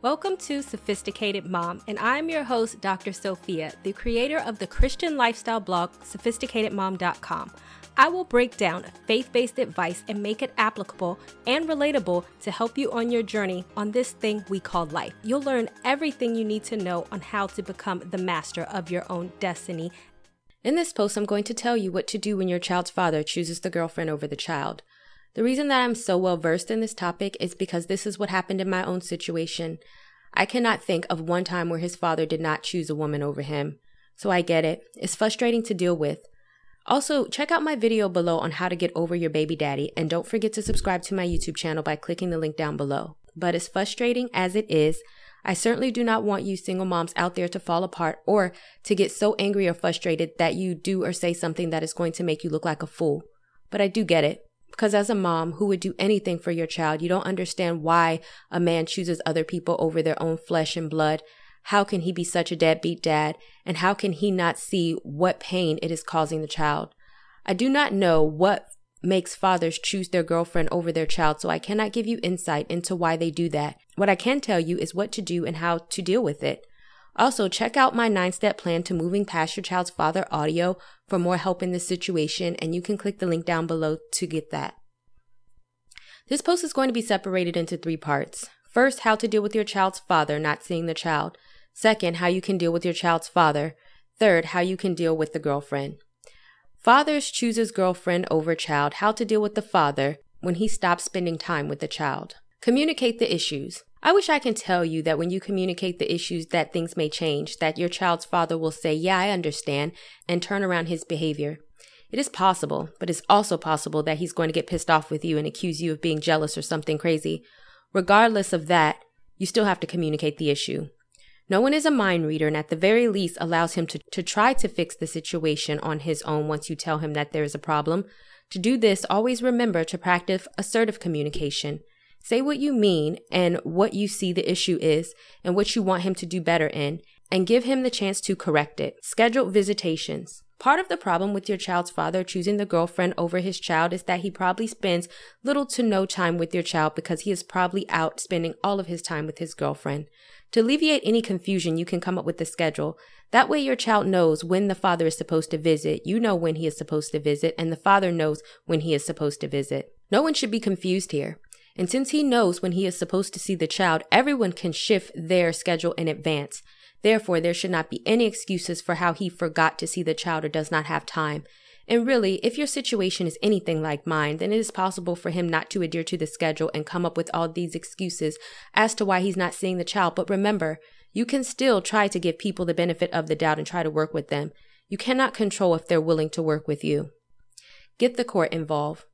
Welcome to Sophisticated Mom, and I'm your host, Dr. Sophia, the creator of the Christian lifestyle blog, sophisticatedmom.com. I will break down faith based advice and make it applicable and relatable to help you on your journey on this thing we call life. You'll learn everything you need to know on how to become the master of your own destiny. In this post, I'm going to tell you what to do when your child's father chooses the girlfriend over the child. The reason that I'm so well versed in this topic is because this is what happened in my own situation. I cannot think of one time where his father did not choose a woman over him. So I get it. It's frustrating to deal with. Also, check out my video below on how to get over your baby daddy, and don't forget to subscribe to my YouTube channel by clicking the link down below. But as frustrating as it is, I certainly do not want you single moms out there to fall apart or to get so angry or frustrated that you do or say something that is going to make you look like a fool. But I do get it. Because as a mom who would do anything for your child, you don't understand why a man chooses other people over their own flesh and blood. How can he be such a deadbeat dad? And how can he not see what pain it is causing the child? I do not know what makes fathers choose their girlfriend over their child, so I cannot give you insight into why they do that. What I can tell you is what to do and how to deal with it. Also, check out my nine step plan to moving past your child's father audio for more help in this situation, and you can click the link down below to get that. This post is going to be separated into three parts. First, how to deal with your child's father not seeing the child. Second, how you can deal with your child's father. Third, how you can deal with the girlfriend. Fathers chooses girlfriend over child. How to deal with the father when he stops spending time with the child. Communicate the issues. I wish I can tell you that when you communicate the issues that things may change, that your child's father will say, yeah, I understand, and turn around his behavior. It is possible, but it's also possible that he's going to get pissed off with you and accuse you of being jealous or something crazy. Regardless of that, you still have to communicate the issue. No one is a mind reader and at the very least allows him to, to try to fix the situation on his own once you tell him that there is a problem. To do this, always remember to practice assertive communication. Say what you mean and what you see the issue is and what you want him to do better in, and give him the chance to correct it. Schedule visitations. Part of the problem with your child's father choosing the girlfriend over his child is that he probably spends little to no time with your child because he is probably out spending all of his time with his girlfriend. To alleviate any confusion, you can come up with a schedule. That way, your child knows when the father is supposed to visit, you know when he is supposed to visit, and the father knows when he is supposed to visit. No one should be confused here. And since he knows when he is supposed to see the child, everyone can shift their schedule in advance. Therefore, there should not be any excuses for how he forgot to see the child or does not have time. And really, if your situation is anything like mine, then it is possible for him not to adhere to the schedule and come up with all these excuses as to why he's not seeing the child. But remember, you can still try to give people the benefit of the doubt and try to work with them. You cannot control if they're willing to work with you. Get the court involved.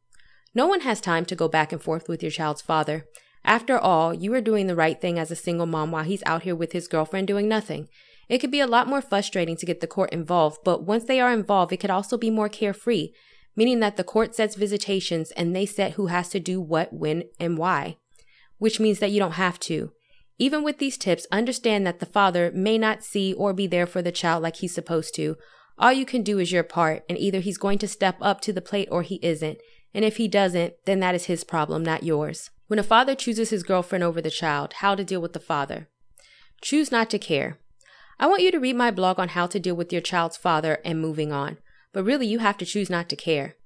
No one has time to go back and forth with your child's father. After all, you are doing the right thing as a single mom while he's out here with his girlfriend doing nothing. It could be a lot more frustrating to get the court involved, but once they are involved, it could also be more carefree, meaning that the court sets visitations and they set who has to do what, when, and why, which means that you don't have to. Even with these tips, understand that the father may not see or be there for the child like he's supposed to. All you can do is your part, and either he's going to step up to the plate or he isn't. And if he doesn't, then that is his problem, not yours. When a father chooses his girlfriend over the child, how to deal with the father. Choose not to care. I want you to read my blog on how to deal with your child's father and moving on, but really you have to choose not to care.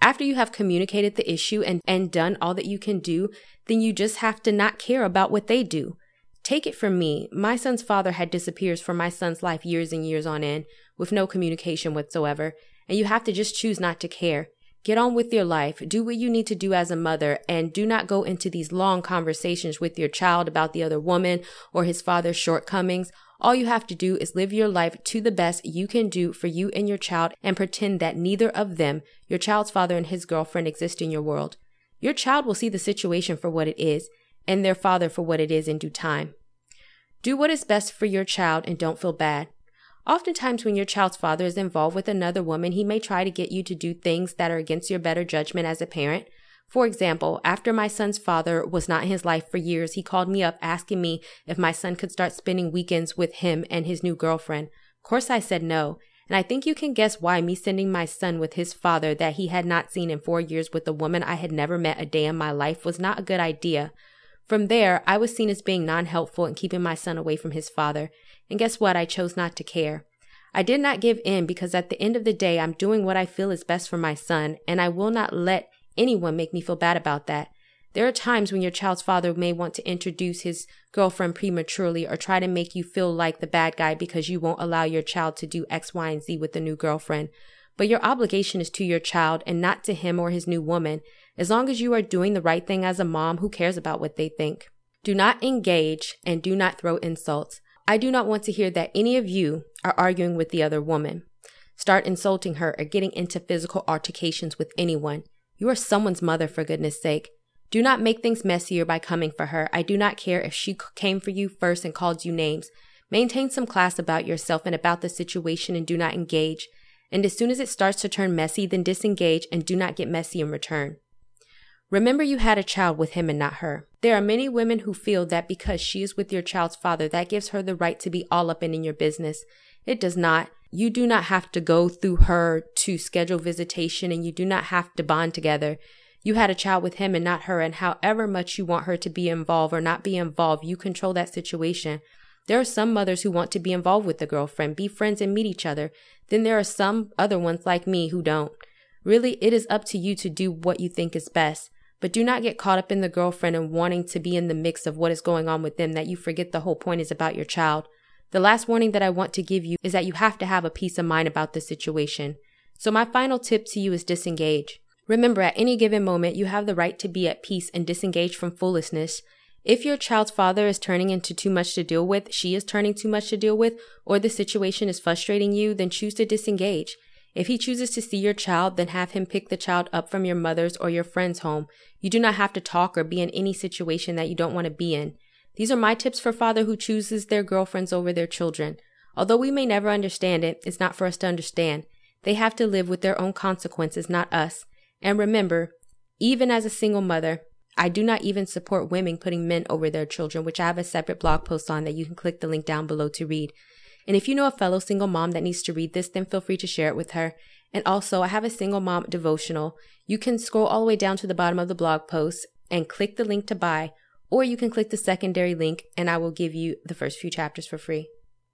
After you have communicated the issue and, and done all that you can do, then you just have to not care about what they do. Take it from me, my son's father had disappeared from my son's life years and years on end, with no communication whatsoever, and you have to just choose not to care. Get on with your life. Do what you need to do as a mother and do not go into these long conversations with your child about the other woman or his father's shortcomings. All you have to do is live your life to the best you can do for you and your child and pretend that neither of them, your child's father and his girlfriend, exist in your world. Your child will see the situation for what it is and their father for what it is in due time. Do what is best for your child and don't feel bad. Oftentimes, when your child's father is involved with another woman, he may try to get you to do things that are against your better judgment as a parent. For example, after my son's father was not in his life for years, he called me up asking me if my son could start spending weekends with him and his new girlfriend. Of course, I said no. And I think you can guess why me sending my son with his father that he had not seen in four years with a woman I had never met a day in my life was not a good idea. From there, I was seen as being non helpful and keeping my son away from his father. And guess what? I chose not to care. I did not give in because at the end of the day, I'm doing what I feel is best for my son, and I will not let anyone make me feel bad about that. There are times when your child's father may want to introduce his girlfriend prematurely or try to make you feel like the bad guy because you won't allow your child to do X, Y, and Z with the new girlfriend. But your obligation is to your child and not to him or his new woman. As long as you are doing the right thing as a mom, who cares about what they think? Do not engage and do not throw insults. I do not want to hear that any of you are arguing with the other woman. Start insulting her or getting into physical altercations with anyone. You are someone's mother, for goodness sake. Do not make things messier by coming for her. I do not care if she came for you first and called you names. Maintain some class about yourself and about the situation and do not engage. And as soon as it starts to turn messy, then disengage and do not get messy in return. Remember you had a child with him and not her. There are many women who feel that because she is with your child's father, that gives her the right to be all up in, in your business. It does not. You do not have to go through her to schedule visitation and you do not have to bond together. You had a child with him and not her, and however much you want her to be involved or not be involved, you control that situation. There are some mothers who want to be involved with the girlfriend, be friends, and meet each other. Then there are some other ones like me who don't. Really, it is up to you to do what you think is best. But do not get caught up in the girlfriend and wanting to be in the mix of what is going on with them that you forget the whole point is about your child. The last warning that I want to give you is that you have to have a peace of mind about the situation. So my final tip to you is disengage. Remember, at any given moment, you have the right to be at peace and disengage from foolishness. If your child's father is turning into too much to deal with, she is turning too much to deal with, or the situation is frustrating you, then choose to disengage. If he chooses to see your child, then have him pick the child up from your mother's or your friend's home. You do not have to talk or be in any situation that you don't want to be in. These are my tips for father who chooses their girlfriends over their children. Although we may never understand it, it's not for us to understand. They have to live with their own consequences, not us. And remember, even as a single mother, I do not even support women putting men over their children, which I have a separate blog post on that you can click the link down below to read. And if you know a fellow single mom that needs to read this, then feel free to share it with her. And also, I have a single mom devotional. You can scroll all the way down to the bottom of the blog post and click the link to buy, or you can click the secondary link and I will give you the first few chapters for free.